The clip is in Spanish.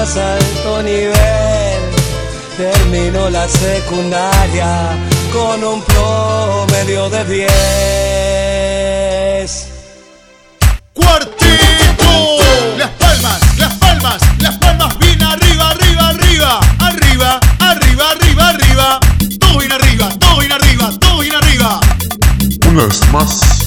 alto nivel. Terminó la secundaria con un promedio de 10. Cuartito. Las palmas, las palmas, las palmas bien arriba, arriba, arriba. Arriba, arriba, arriba, arriba. Todo bien arriba, todo bien arriba, todo bien arriba. Una vez más.